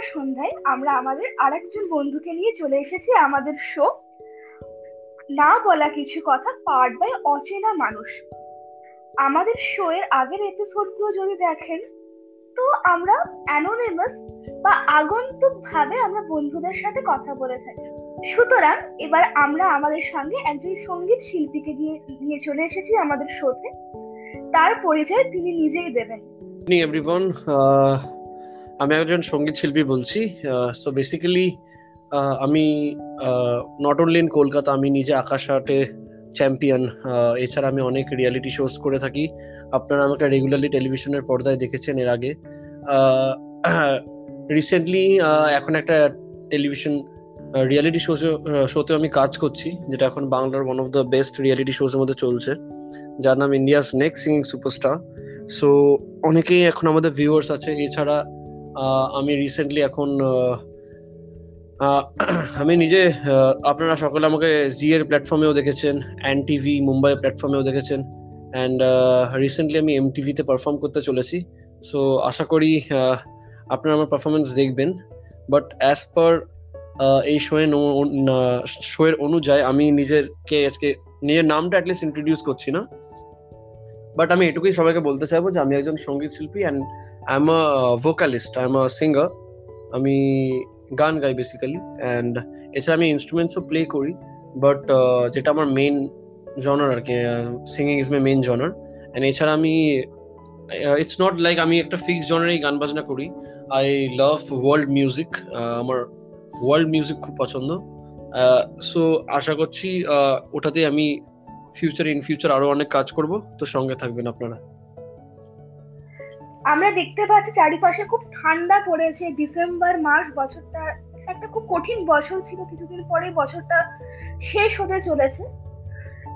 একটা সন্ধ্যায় আমরা আমাদের আরেকজন বন্ধুকে নিয়ে চলে এসেছি আমাদের শো না বলা কিছু কথা পার্ট বাই অচেনা মানুষ। আমাদের শো এর আগের এপিসোডগুলো যদি দেখেন, তো আমরা অ্যানোনিমাস বা আগন্তুক ভাবে আমরা বন্ধুদের সাথে কথা বলে থাকি। সুতরাং এবার আমরা আমাদের সঙ্গে একজন সংগীত শিল্পীকে দিয়ে নিয়ে চলে এসেছি আমাদের শোতে তার পরিচয় তিনি নিজেই দেবেন। এভরিওয়ান আমি একজন সংগীত শিল্পী বলছি সো বেসিক্যালি আমি নট অনলি ইন কলকাতা আমি নিজে আকাশ আর্টে চ্যাম্পিয়ন এছাড়া আমি অনেক রিয়ালিটি শোজ করে থাকি। আপনারা আমাকে রেগুলারলি টেলিভিশনের পর্দায় দেখেছেন এর আগে। রিসেন্টলি এখন একটা টেলিভিশন রিয়ালিটি শো শোতে আমি কাজ করছি, যেটা এখন বাংলার one of the best reality shows এর মধ্যে চলছে। যার নাম India's next singing superstar so অনেকেই এখন আমাদের ভিউয়ার্স আছে, এছাড়া আমি রিসেন্টলি এখন আমি নিজে আপনারা সকলে আমাকে জি এর প্ল্যাটফর্মেও দেখেছেন অ্যান টিভি মুম্বাই প্ল্যাটফর্মেও দেখেছেন অ্যান্ড রিসেন্টলি আমি এম টিভিতে পারফর্ম করতে চলেছি সো আশা করি আপনারা আমার পারফরমেন্স দেখবেন বাট অ্যাজ পার এই শোয়ে শোয়ের অনুযায়ী আমি নিজেরকে আজকে, নিজের নামটা অ্যাটলিস্ট ইন্ট্রোডিউস করছি না বাট আমি এটুকুই সবাইকে বলতে চাইব যে আমি একজন সংগীত শিল্পী and a vocalist I am a singer আমি গান গাই বেসিক্যালি অ্যান্ড এছাড়া আমি ইনস্ট্রুমেন্টসও প্লে করি বাট যেটা আমার মেইন জনার আর কি singing is my main genre and এছাড়া আমি ইটস নট লাইক আমি একটা ফিক্স জনারেই গান বাজনা করি। আই লাভ ওয়ার্ল্ড মিউজিক আমার ওয়ার্ল্ড মিউজিক খুব পছন্দ। সো আশা করছি ওটাতে আমি ফিউচার ইন ফিউচার আরও অনেক কাজ করব, তো সঙ্গে থাকবেন আপনারা। আমরা দেখতে পাচ্ছি চারিপাশে খুব ঠান্ডা পড়েছে। ডিসেম্বর মাস বছরটা একটা খুব কঠিন বছর ছিল কিছুদিন পরে বছরটা শেষ হতে চলেছে।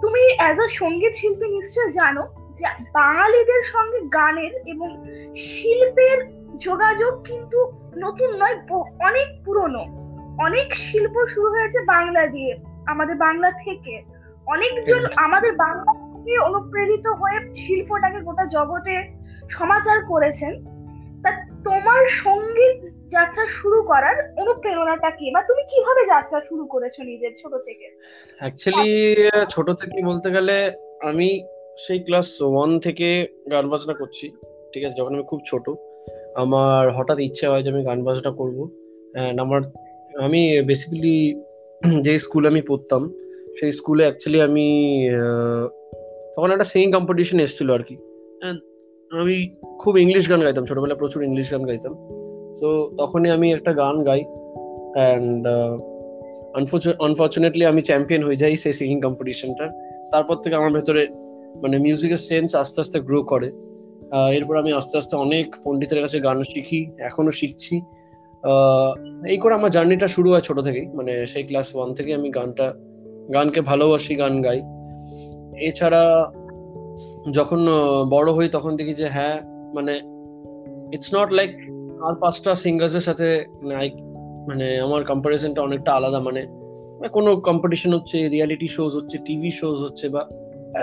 তুমি অ্যাজ আ সংগীত শিল্পী নিশ্চয় জানো যে বাঙালিদের সঙ্গে গানের এবং শিল্পের যোগাযোগ কিন্তু নতুন নয় অনেক পুরনো। অনেক শিল্প শুরু হয়েছে বাংলা দিয়ে আমাদের বাংলা থেকে। অনেকজন আমাদের বাংলা থেকে অনুপ্রেরিত হয়ে শিল্পটাকে গোটা জগতে সমাচার করেছেন, তা তোমার সংগীত যাত্রা শুরু করার অনুপ্রেরণাটা কি? বা তুমি কীভাবে যাত্রা শুরু করেছ নিজের ছোট থেকে? অ্যাকচুয়ালি ছোট থেকে বলতে গেলে আমি সেই ক্লাস ওয়ান থেকে গান বাজনা করছি, ঠিক আছে? যখন আমি খুব ছোট, আমার হঠাৎ ইচ্ছা হয় যে আমি গান বাজনা করব। অ্যান্ড আমার, আমি বেসিক্যালি যে স্কুলে আমি পড়তাম, সেই স্কুলে অ্যাকচুয়ালি আমি তখন একটা সিঙ্গিং কম্পিটিশন এসেছিল আর কি। আমি খুব ইংলিশ গান গাইতাম, ছোটবেলায় প্রচুর ইংলিশ গান গাইতাম। তো তখনই আমি একটা গান গাই অ্যান্ড আনফর্চুনেটলি আমি চ্যাম্পিয়ন হয়ে যাই সেই সিঙ্গিং কম্পিটিশনটার তারপর থেকে আমার ভেতরে মানে মিউজিকের সেন্স আস্তে আস্তে গ্রো করে। এরপর আমি আস্তে আস্তে অনেক পণ্ডিতের কাছে গান শিখি এখনও শিখছি। এই করে আমার জার্নিটা শুরু হয় ছোট থেকেই। মানে সেই ক্লাস ওয়ান থেকে আমি গানটা, গানকে ভালোবাসি, গান গাই। এছাড়া যখন বড় হই তখন দেখি যে হ্যাঁ মানে ইটস নট লাইক আর পাঁচটা সিঙ্গার্সের সাথে মানে আমার কম্পারিজনটা অনেকটা আলাদা। মানে কোনো কম্পিটিশন হচ্ছে রিয়ালিটি শোজ হচ্ছে টিভি শোজ হচ্ছে বা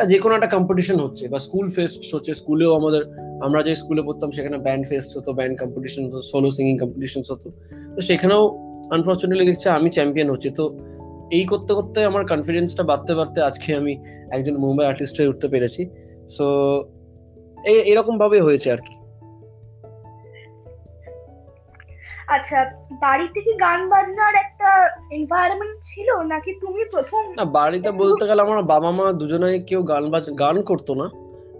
যে কোনো একটা কম্পিটিশন হচ্ছে বা স্কুল ফেস্ট হচ্ছে। স্কুলেও আমাদের, আমরা যে স্কুলে পড়তাম সেখানে ব্যান্ড ফেস্ট হতো ব্যান্ড কম্পিটিশন হতো সোলো সিঙ্গিং কম্পিটিশন হতো। তো সেখানেও আনফর্চুনেটলি দেখছি আমি চ্যাম্পিয়ন হচ্ছি। তো এই করতে করতে আমার কনফিডেন্সটা বাড়তে বাড়তে আজকে আমি একজন মুম্বাই আর্টিস্ট হয়ে উঠতে পেরেছি। সো এরকম ভাবে হয়েছে আর কি। আচ্ছা বাড়িতে কি গান বাজনার একটা এনভায়রনমেন্ট ছিল? নাকি তুমি প্রথম না বাড়িতে বলতে গেলে আমার বাবা মা দুজনেই কেউ গান বাজ গান করতো না।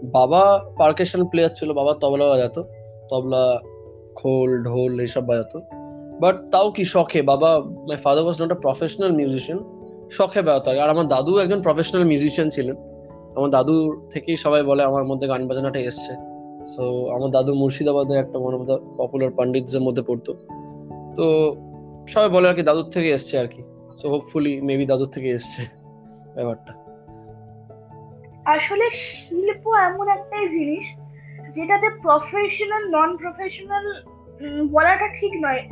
বাবা পার্কেশন প্লেয়ার ছিল বাবা তবলা বাজাতো। তবলা খোল ঢোল এইসব বাজাতো। বাট তাও কি শখে? বাবা my father was not a professional musician শখে বাজাতো আর আমার দাদু একজন প্রফেশনাল মিউজিশিয়ান ছিলেন। আমার দাদু থেকেই সবাই বলে আমার মধ্যে গান বাজনাটা এসছে। সো আমার দাদু মুর্শিদাবাদে একটা দ্য পপুলার পন্ডিতদের মধ্যে পড়তো। তো সবাই বলে আর কি দাদুর থেকে এসছে আর কি। সো হোপফুলি মেবি দাদুর থেকে এসছে ব্যাপারটা। আসলে শিল্প এমন একটা জিনিস, যেটাতে প্রফেশনাল নন প্রফেশনাল বলাটা ঠিক নয়।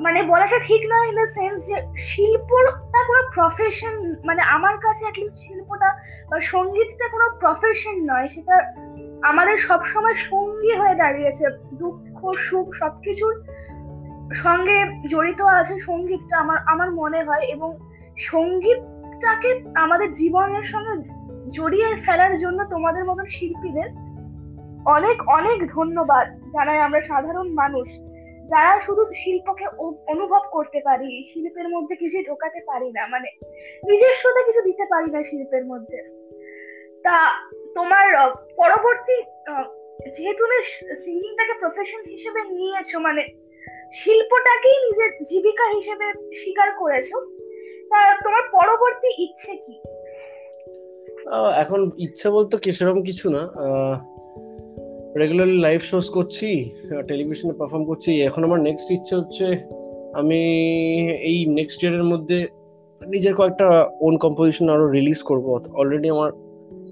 মানে বলাটা ঠিক নয় ইন দ্য সেন্স যে শিল্পটা কোনো প্রফেশন মানে আমার কাছে অ্যাটলিস্ট শিল্পটা বা সঙ্গীতটা কোনো প্রফেশন নয়। সেটা আমাদের সবসময় সঙ্গী হয়ে দাঁড়িয়েছে। দুঃখ, সুখ সবকিছুর সঙ্গে জড়িত আছে সঙ্গীতটা আমার আমার মনে হয়। এবং সঙ্গীতটাকে আমাদের জীবনের সঙ্গে জড়িয়ে ফেলার জন্য তোমাদের মতন শিল্পীদের অনেক অনেক ধন্যবাদ জানাই আমরা সাধারণ মানুষ। যারা শুধু শিল্পকে অনুভব করতে পারি, শিল্পের মধ্যে কিছু ঢোকাতে পারি না মানে নিজস্বতা কিছু দিতে পারি না শিল্পের মধ্যে। তা তোমার পরবর্তী যেহেতু তুমি সিঙ্গিংটাকে প্রফেশন হিসেবে নিয়েছো মানে শিল্পটাকেই নিজের জীবিকা হিসেবে স্বীকার করেছ, তা তোমার পরবর্তী ইচ্ছে কি? এখন ইচ্ছে বলতে কি সেরকম কিছু না। রেগুলারলি লাইভ শোস করছি টেলিভিশনে পারফর্ম করছি। এখন আমার নেক্সট ইচ্ছে হচ্ছে, আমি এই নেক্সট ইয়ারের মধ্যে নিজের কয়েকটা ওন কম্পোজিশন আরও রিলিজ করব। অলরেডি আমার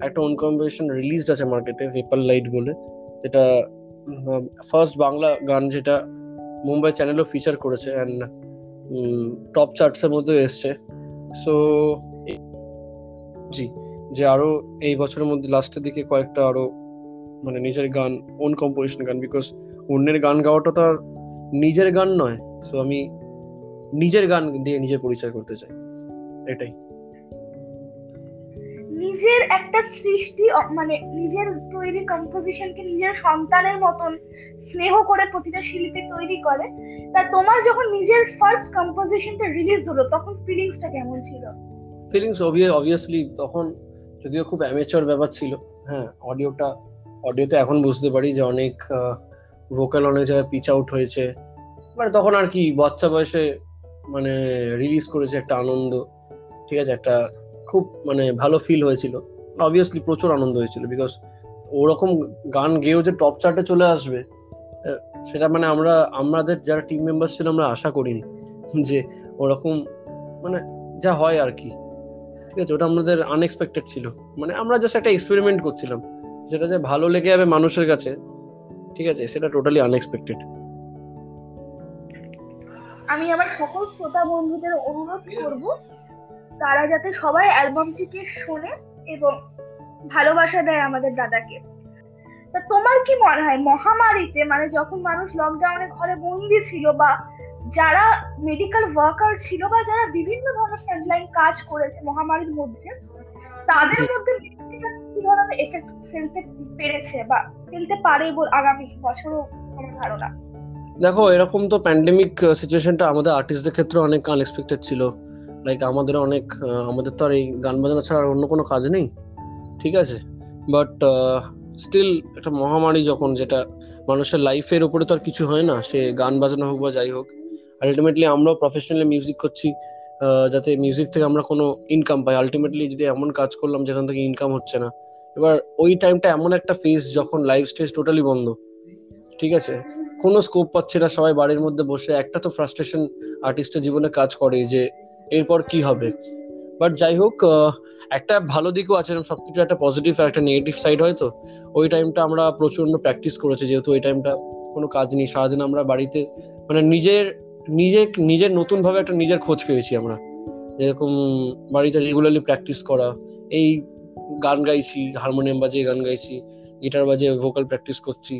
একটা ওন কম্পোজিশন রিলিজড আছে মার্কেটে ভেপার লাইট বলে, যেটা ফার্স্ট বাংলা গান যেটা মুম্বাই চ্যানেলও ফিচার করেছে অ্যান্ড টপ চার্টসের মধ্যে এসছে। সো জি, যে আরও এই বছরের মধ্যে লাস্টের দিকে কয়েকটা আরও মানে নিজের গান ওন কম্পোজিশন গান বিকজ অন্যের গান গাওয়াটা তো আর নিজের গান নয়। সো আমি নিজের গান দিয়ে নিজের পরিচয় করতে চাই। এটাই। নিজের একটা সৃষ্টি মানে নিজের তৈরি কম্পোজিশনকে নিজের সন্তানের মতন স্নেহ করে প্রতিটা শিল্পী তৈরি করে। তা তোমার যখন নিজের ফার্স্ট কম্পোজিশনটা রিলিজ হলো তখন ফিলিংসটা কেমন ছিল? ফিলিংস অবভিয়াসলি তখন যদিও খুব অ্যামেচার ব্যাপার ছিল হ্যাঁ অডিওটা অডিওতে এখন বুঝতে পারি যে অনেক ভোকাল অনেক জায়গায় পিচ আউট হয়েছে। মানে তখন আর কি বাচ্চা বয়সে মানে রিলিজ করেছে একটা আনন্দ, ঠিক আছে? একটা খুব মানে ভালো ফিল হয়েছিল। অবভিয়াসলি প্রচুর আনন্দ হয়েছিল বিকজ ওরকম গান গেয়েও যে টপ চার্টে চলে আসবে সেটা মানে আমরা, আমাদের যারা টিম মেম্বার ছিল আমরা আশা করিনি যে ওরকম মানে যা হয় আর কি। ঠিক আছে? ওটা আমাদের আনএক্সপেক্টেড ছিল। মানে আমরা জাস্ট একটা এক্সপেরিমেন্ট করছিলাম। যেটা যে ভালো লেগে যাবে মানুষের কাছে, ঠিক আছে, সেটা টোটালি আনএক্সপেক্টেড আমি আমার সকল শ্রোতা বন্ধুদের অনুরোধ করব, তারা যাতে সবাই অ্যালবামটিকে শোনে এবং ভালোবাসা দেয় আমাদের দাদাকে। তা তোমার কি মনে হয়, মহামারীতে মানে যখন মানুষ লকডাউনে ঘরে বন্দি ছিল বা যারা মেডিকেল ওয়ার্কার ছিল বা যারা বিভিন্ন ধরনের ফ্রন্টলাইন কাজ করেছে মহামারীর মধ্যে তাদের মধ্যে কি ধরনের এফেক্ট ফেলতে পেরেছে বা ফেলতে পারে বল আগামী বছরও আমার ধারণা। দেখো এরকম তো প্যান্ডেমিক সিচুয়েশনটা আমাদের আর্টিস্টদের ক্ষেত্রে অনেক আনএক্সপেক্টেড ছিল। লাইক আমাদের অনেক আমাদের তো আর এই গান বাজানো ছাড়া অন্য কোনো কাজ নেই। ঠিক আছে? বাট স্টিল একটা মহামারী যখন যেটা মানুষের লাইফের উপরে তো আর কিছু হয় না। সে গান বাজানো হোক বা যাই হোক আলটিমেটলি আমরাও প্রফেশনালি মিউজিক করছি। যাতে মিউজিক থেকে আমরা কোনো ইনকাম পাই। আলটিমেটলি যদি এমন কাজ করলাম যেখান থেকে ইনকাম হচ্ছে না, এবার ওই টাইমটা এমন একটা ফেজ যখন লাইভ স্টেজ টোটালি বন্ধ, ঠিক আছে? কোনো স্কোপ পাচ্ছে না, সবাই বাড়ির মধ্যে বসে। একটা তো ফ্রাস্ট্রেশন আর্টিস্টের জীবনে কাজ করে যে এরপর কি হবে? বাট যাই হোক একটা ভালো দিকও আছে সবকিছু একটা পজিটিভ আর একটা নেগেটিভ সাইড হয় তো? ওই টাইমটা আমরা প্রচণ্ড প্র্যাকটিস করেছি, যেহেতু ওই টাইমটা কোনো কাজ নেই। সারাদিন আমরা বাড়িতে মানে নিজের নিজে, নিজের নতুন ভাবে একটা নিজের খোঁজ পেয়েছি আমরা। যেরকম বাড়িতে রেগুলারলি প্র্যাকটিস করা, এই গান গাইছি হারমোনিয়াম বাজিয়ে গান গাইছি গিটার বাজিয়ে ভোকাল প্র্যাকটিস করছি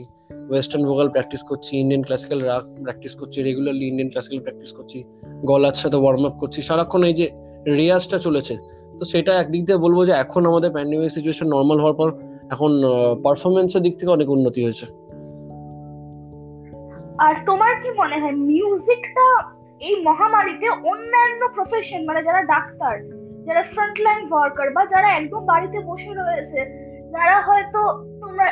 ওয়েস্টার্ন ভোকাল প্র্যাকটিস করছি ইন্ডিয়ান ক্লাসিক্যাল রাগ প্র্যাকটিস করছি রেগুলারলি ইন্ডিয়ান ক্লাসিক্যাল প্র্যাকটিস করছি, গলার সাথে ওয়ার্ম আপ করছি, সারাক্ষণ এই যে রেয়াজটা চলেছে, তো সেটা একদিক দিয়ে বলব যে এখন আমাদের প্যান্ডেমিক সিচুয়েশন নর্মাল হওয়ার পর এখন পারফরমেন্সের দিক থেকে অনেক উন্নতি হয়েছে। আর তোমার কি মনে হয় মিউজিকটা এই মহামারীতে অন্যান্য প্রফেশন মানে যারা ডাক্তার যারা ফ্রন্টলাইন ওয়ার্কার বা যারা একদম বাড়িতে বসে রয়েছে যারা হয়তো তোমরা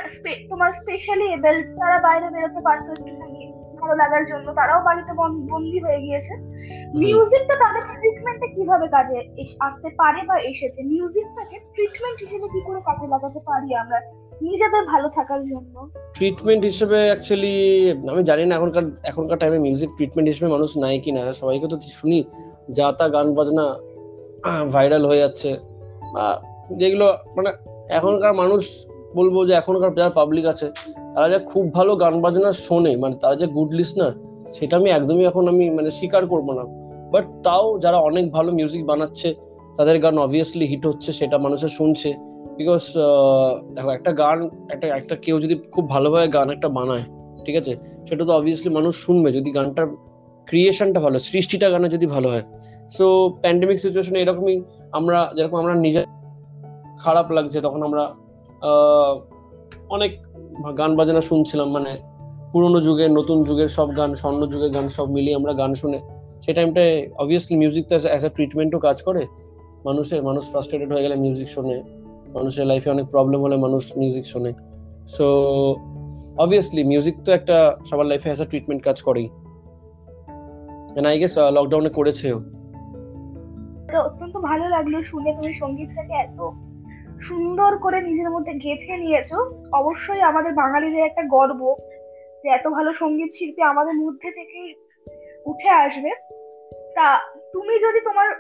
তোমার স্পেশালি এবেল তারা বাইরে বেরোতে পারতো একটুখানি ভালো লাগার জন্য তারাও বাড়িতে বন্দি হয়ে গিয়েছে। মিউজিকটা তাদের ট্রিটমেন্টে কীভাবে কাজে আসতে পারে বা এসেছে? মিউজিকটাকে ট্রিটমেন্ট হিসেবে কি করে কাজে লাগাতে পারি আমরা? নিজেদের ভালো থাকার জন্য। ট্রিটমেন্ট হিসেবে অ্যাকচুয়ালি আমি জানি না, এখনকার এখনকার টাইমে মিউজিক ট্রিটমেন্ট হিসেবে মানুষ নাই কি না। সবাইকে তো শুনি, যা তা গান বাজনা ভাইরাল হয়ে যাচ্ছে। বা যেগুলো মানে এখনকার মানুষ বলব যে এখনকার যারা পাবলিক আছে, তারা যে খুব ভালো গান বাজনা শোনে মানে তারা যে গুড লিসনার সেটা আমি একদমই এখন আমি মানে স্বীকার করব না। বাট তাও যারা অনেক ভালো মিউজিক বানাচ্ছে, তাদের গান অবভিয়াসলি হিট হচ্ছে, সেটা মানুষের শুনছে। বিকজ দেখো, একটা গান, একটা একটা কেউ যদি খুব ভালোভাবে গান একটা বানায়, ঠিক আছে? সেটা তো অবভিয়াসলি মানুষ শুনবে। যদি গানটার ক্রিয়েশনটা ভালো সৃষ্টিটা গানে যদি ভালো হয়। সো প্যান্ডেমিক সিচুয়েশনে এরকমই আমরা, যেরকম আমরা নিজে খারাপ লাগছে, তখন আমরা অনেক গান বাজনা শুনছিলাম। মানে পুরোনো যুগের নতুন যুগের সব গান, স্বর্ণ যুগের গান সব মিলিয়ে আমরা গান শুনে, সেই টাইমটায় অবভিয়াসলি মিউজিক তো অ্যাজ এ ট্রিটমেন্টও কাজ করে। মানুষের, মানুষ ফ্রাস্ট্রেটেড হয়ে গেলে মিউজিক শোনে। মানুষের লাইফে অনেক প্রবলেম হলে মানুষ মিউজিক শোনে। সো অবভিয়াসলি মিউজিক তো একটা সবার লাইফে অ্যাজ ট্রিটমেন্ট কাজ করেই। আই গেস লকডাউনে করেছেও। অত্যন্ত ভালো লাগল শুনে তুমি সঙ্গীতটাকে এত সুন্দর করে নিজের মধ্যে গেঁথে নিয়েছো। অবশ্যই আমাদের বাঙালিদের একটা গর্ব যে এত ভালো সংগীত শিল্পী আমাদের মধ্যে থেকেই উঠে আসবে। তা তুমি যদি তোমার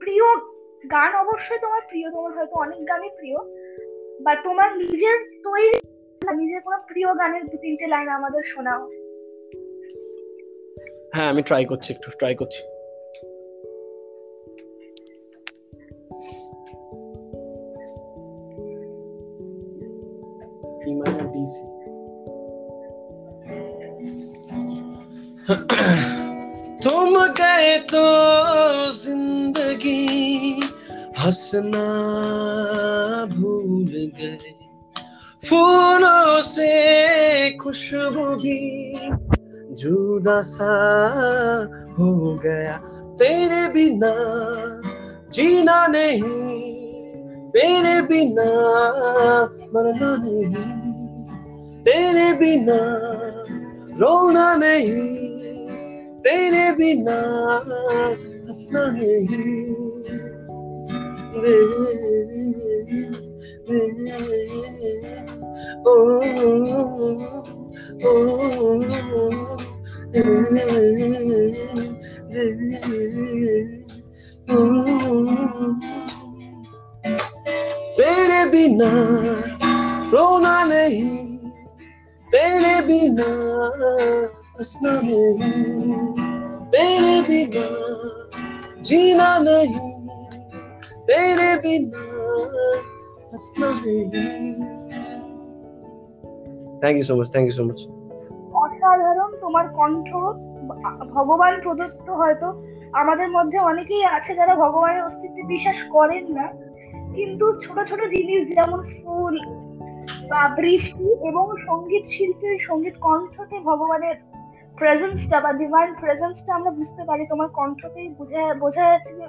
প্রিয় গান অবশ্যই তোমার প্রিয় তোমার হয়তো অনেক গানই প্রিয় বা তোমার নিজের তৈরি নিজের কোনো প্রিয় গানের দু তিনটে লাইন আমাদের শোনাও হ্যাঁ আমি ট্রাই করছি একটু ট্রাই করছি तुम गए तो जिंदगी हंसना भूल गए। फूलों से खुशबू भी जुदा सा हो गया। तेरे बिना जीना नहीं, तेरे बिना मरना नहीं, तेरे बिना रोना नहीं, तेरे बिना हंसना नहीं। तेरे बिना रोना नहीं तेरे बिना हंसना नहीं तेरे बिना जीना नहीं। तेरे बिना हंसना नहीं thank you so much thank you so much অসাধারণ তোমার কণ্ঠ ভগবান প্রদত্ত হয়তো আমাদের মধ্যে অনেকেই আছে যারা ভগবানের অস্তিত্বে বিশ্বাস করেন না কিন্তু ছোট ছোট জিনিস যেমন ফুল বা বৃষ্টি এবং সঙ্গীত শিল্পীর সঙ্গীত কণ্ঠতে ভগবানের প্রেজেন্সটা বা ডিভাইন প্রেজেন্সটা আমরা বুঝতে পারি তোমার কণ্ঠতেই বোঝা বোঝা যাচ্ছে যে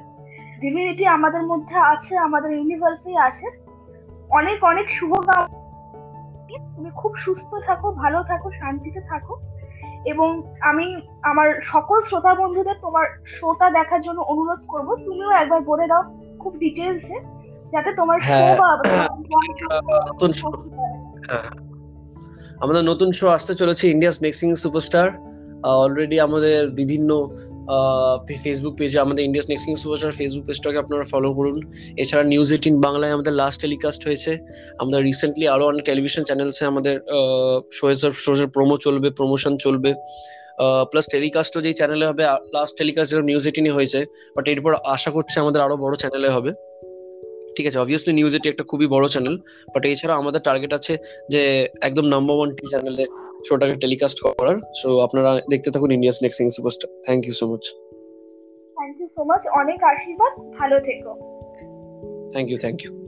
ডিভিনিটি আমাদের মধ্যে আছে আমাদের ইউনিভার্সেই আছে। অনেক অনেক শুভকামনা তুমি খুব সুস্থ থাকো ভালো থাকো শান্তিতে থাকো। এবং আমি আমার সকল শ্রোতা বন্ধুদের তোমার শোটা দেখার জন্য অনুরোধ করব তুমিও একবার বলে দাও খুব ডিটেলসে যাতে তোমার শো হ্যাঁ, বা নতুন শো হ্যাঁ, আমাদের নতুন শো আসতে চলেছে ইন্ডিয়াস মিক্সিং সুপারস্টার অলরেডি আমাদের বিভিন্ন ফেসবুক পেজে আমাদের ইন্ডিয়াস নেক্সিং সুপারস্টার ফেসবুক পেজটাকে আপনারা ফলো করুন। এছাড়া নিউজ এইটিন বাংলায় আমাদের লাস্ট টেলিকাস্ট হয়েছে। আমরা রিসেন্টলি আরও অনেক টেলিভিশন চ্যানেলসে আমাদের শোয়ের শোয়ের প্রোমো চলবে প্রমোশন চলবে। প্লাস টেলিকাস্টও যেই চ্যানেলে হবে লাস্ট টেলিকাস্ট যেরকম নিউজ এইটিনে হয়েছে বাট এরপর আশা করছি আমাদের আরও বড় চ্যানেলে হবে। ঠিক আছে অবভিয়াসলি নিউজ এটি একটা খুবই বড় চ্যানেল বাট এছাড়া আমাদের টার্গেট আছে যে একদম নাম্বার ওয়ান টি চ্যানেলে শোটাকে টেলিকাস্ট করার। সো আপনারা দেখতে থাকুন India's next sing superstar thank you so much thank you so much অনেক আশীর্বাদ। ভালো থেকো। Thank you thank you